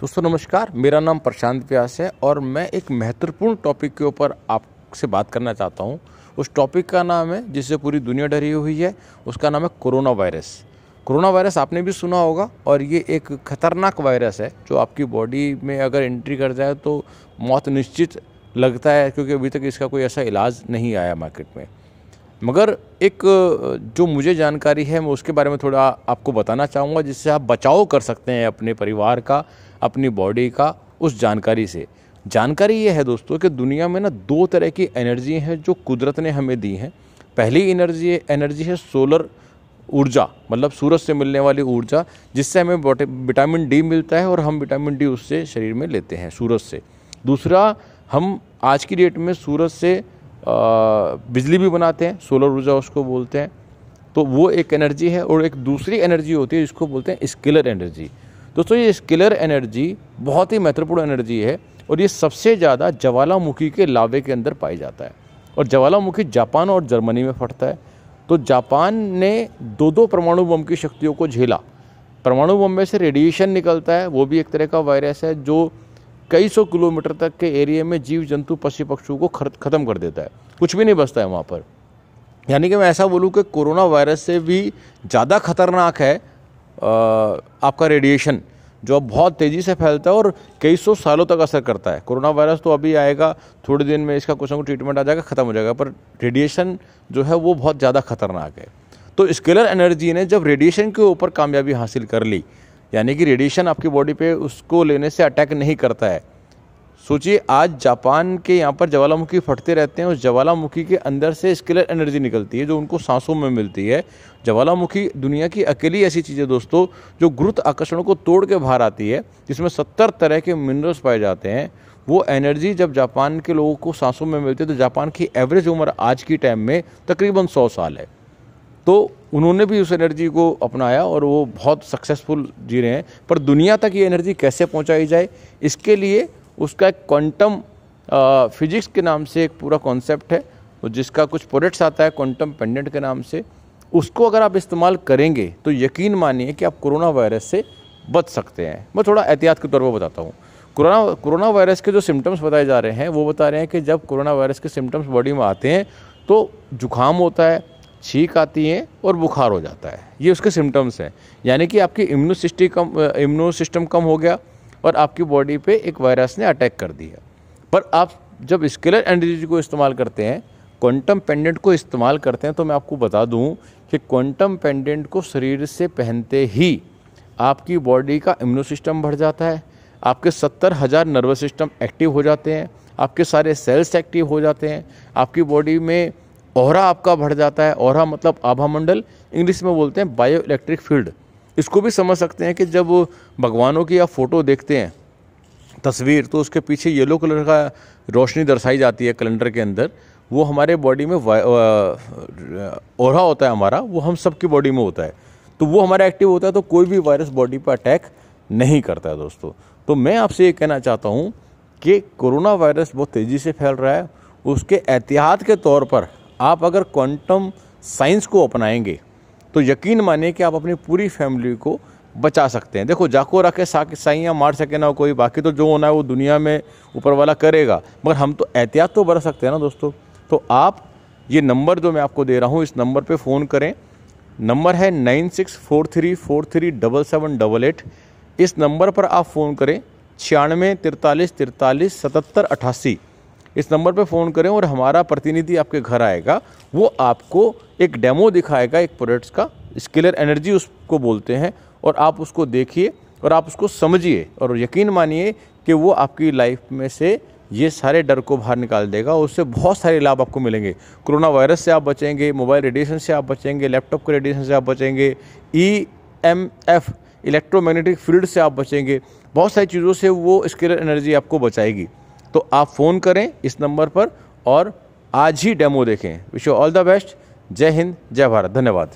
दोस्तों, नमस्कार। मेरा नाम प्रशांत व्यास है और मैं एक महत्वपूर्ण टॉपिक के ऊपर आपसे बात करना चाहता हूँ। उस टॉपिक का नाम है, जिससे पूरी दुनिया डरी हुई है, उसका नाम है कोरोना वायरस। कोरोना वायरस आपने भी सुना होगा और ये एक खतरनाक वायरस है, जो आपकी बॉडी में अगर एंट्री कर जाए तो मौत निश्चित लगता है, क्योंकि अभी तक इसका कोई ऐसा इलाज नहीं आया मार्केट में। मगर एक जो मुझे जानकारी है, मैं उसके बारे में थोड़ा आपको बताना चाहूँगा, जिससे आप बचाव कर सकते हैं अपने परिवार का, अपनी बॉडी का, उस जानकारी से। जानकारी ये है दोस्तों कि दुनिया में ना दो तरह की एनर्जी हैं जो कुदरत ने हमें दी हैं। पहली एनर्जी एनर्जी है सोलर ऊर्जा मतलब सूरज से मिलने वाली ऊर्जा, जिससे हमें विटामिन डी मिलता है और हम विटामिन डी उससे शरीर में लेते हैं, सूरज से। दूसरा, हम आज की डेट में सूरज से बिजली भी बनाते हैं सोलर ऊर्जा उसको बोलते हैं। तो वो एक एनर्जी है और एक दूसरी एनर्जी होती है जिसको बोलते हैं स्किलर एनर्जी दोस्तों, ये स्किलर एनर्जी बहुत ही महत्वपूर्ण एनर्जी है और ये सबसे ज़्यादा ज्वालामुखी के लावे के अंदर पाया जाता है। और ज्वालामुखी जापान और जर्मनी में फटता है। तो जापान ने दो दो परमाणु बम की शक्तियों को झेला। परमाणु बम में से रेडिएशन निकलता है, वो भी एक तरह का वायरस है, जो कई सौ किलोमीटर तक के एरिया में जीव जंतु पशु पक्षियों को ख़त्म कर देता है। कुछ भी नहीं बचता है वहाँ पर। यानी कि मैं ऐसा बोलूँ कि कोरोना वायरस से भी ज़्यादा खतरनाक है आपका रेडिएशन, जो अब बहुत तेज़ी से फैलता है और कई सौ सालों तक असर करता है। कोरोना वायरस तो अभी आएगा, थोड़े दिन में इसका कुछ ना कुछ ट्रीटमेंट आ जाएगा, ख़त्म हो जाएगा, पर रेडिएशन जो है वो बहुत ज़्यादा खतरनाक है। तो स्केलर एनर्जी ने जब रेडिएशन के ऊपर कामयाबी हासिल कर ली यानी कि रेडिएशन आपकी बॉडी पे उसको लेने से अटैक नहीं करता है। सोचिए, आज जापान के यहाँ पर ज्वालामुखी फटते रहते हैं उस ज्वालामुखी के अंदर से स्केलर एनर्जी निकलती है, जो उनको सांसों में मिलती है। ज्वालामुखी दुनिया की अकेली ऐसी चीज़ है दोस्तों, जो गुरुत्व आकर्षण को तोड़ के बाहर आती है, जिसमें सत्तर तरह के मिनरल्स पाए जाते हैं। वो एनर्जी जब जापान के लोगों को सांसों में मिलती है तो जापान की एवरेज उम्र आज की टाइम में तकरीबन सौ साल है। तो उन्होंने भी उस एनर्जी को अपनाया और वो बहुत सक्सेसफुल जी रहे हैं। पर दुनिया तक ये एनर्जी कैसे पहुंचाई जाए, इसके लिए उसका एक क्वांटम फिजिक्स के नाम से एक पूरा कॉन्सेप्ट है जिसका कुछ प्रोडक्ट्स आता है क्वांटम पेंडेंट के नाम से। उसको अगर आप इस्तेमाल करेंगे तो यकीन मानिए कि आप कोरोना वायरस से बच सकते हैं। मैं थोड़ा एहतियात के तौर पर बताता हूँ। कोरोना कोरोना वायरस के जो सिम्टम्स बताए जा रहे हैं, वो बता रहे हैं कि जब कोरोना वायरस के सिम्टम्स बॉडी में आते हैं तो जुकाम होता है छींक आती है और बुखार हो जाता है। ये उसके सिम्टम्स हैं। यानी कि आपकी इम्यूनो सिस्टम कम इम्यूनो सिस्टम कम हो गया और आपकी बॉडी पे एक वायरस ने अटैक कर दिया पर आप जब स्केलर एनर्जी को इस्तेमाल करते हैं क्वांटम पेंडेंट को इस्तेमाल करते हैं तो मैं आपको बता दूँ कि क्वांटम पेंडेंट को शरीर से पहनते ही आपकी बॉडी का इम्यूनो सिस्टम बढ़ जाता है। आपके सत्तर हज़ार नर्वस सिस्टम एक्टिव हो जाते हैं। आपके सारे सेल्स एक्टिव हो जाते हैं। आपकी बॉडी में ओहरा आपका बढ़ जाता है, ओहरा मतलब आभा मंडल इंग्लिश में बोलते हैं बायो इलेक्ट्रिक फ़ील्ड इसको भी समझ सकते हैं कि जब भगवानों की आप फ़ोटो देखते हैं, तस्वीर तो उसके पीछे येलो कलर का रोशनी दर्शाई जाती है कैलेंडर के अंदर, वो हमारे बॉडी में ओहरा होता है हमारा, वो हम सबकी बॉडी में होता है। तो वो हमारा एक्टिव होता है तो कोई भी वायरस बॉडी पर अटैक नहीं करता है दोस्तों। तो मैं आपसे ये कहना चाहता हूँ कि कोरोना वायरस बहुत तेज़ी से फैल रहा है, उसके एहतियात के तौर पर आप अगर क्वांटम साइंस को अपनाएँगे तो यकीन मानिए कि आप अपनी पूरी फैमिली को बचा सकते हैं। देखो, जाको रखे साइयाँ मार सके ना कोई, बाकी तो जो होना है वो दुनिया में ऊपर वाला करेगा। मगर हम तो एहतियात तो बरत सकते हैं ना दोस्तों। तो आप, ये नंबर जो मैं आपको दे रहा हूँ, इस नंबर पे फ़ोन करें। नंबर है nine six four three four three double seven double eight इस नंबर पर आप फ़ोन करें छियानवे तिरतालीस तिरतालीस सतहत्तर अठासी। इस नंबर पर फ़ोन करें और हमारा प्रतिनिधि आपके घर आएगा, वो आपको एक डेमो दिखाएगा, एक प्रोडक्ट्स का, स्किलर एनर्जी उसको बोलते हैं, और आप उसको देखिए और आप उसको समझिए और यकीन मानिए कि वो आपकी लाइफ में से ये सारे डर को बाहर निकाल देगा और उससे बहुत सारे लाभ आपको मिलेंगे। कोरोना वायरस से आप बचेंगे, मोबाइल रेडिएशन से आप बचेंगे, लैपटॉप के रेडिएशन से आप बचेंगे E M F electromagnetic field से आप बचेंगे, बहुत सारी चीज़ों से वो स्किलर एनर्जी आपको बचाएगी। तो आप फ़ोन करें इस नंबर पर और आज ही डेमो देखें। Wish you all the best. जय हिंद, जय भारत। धन्यवाद।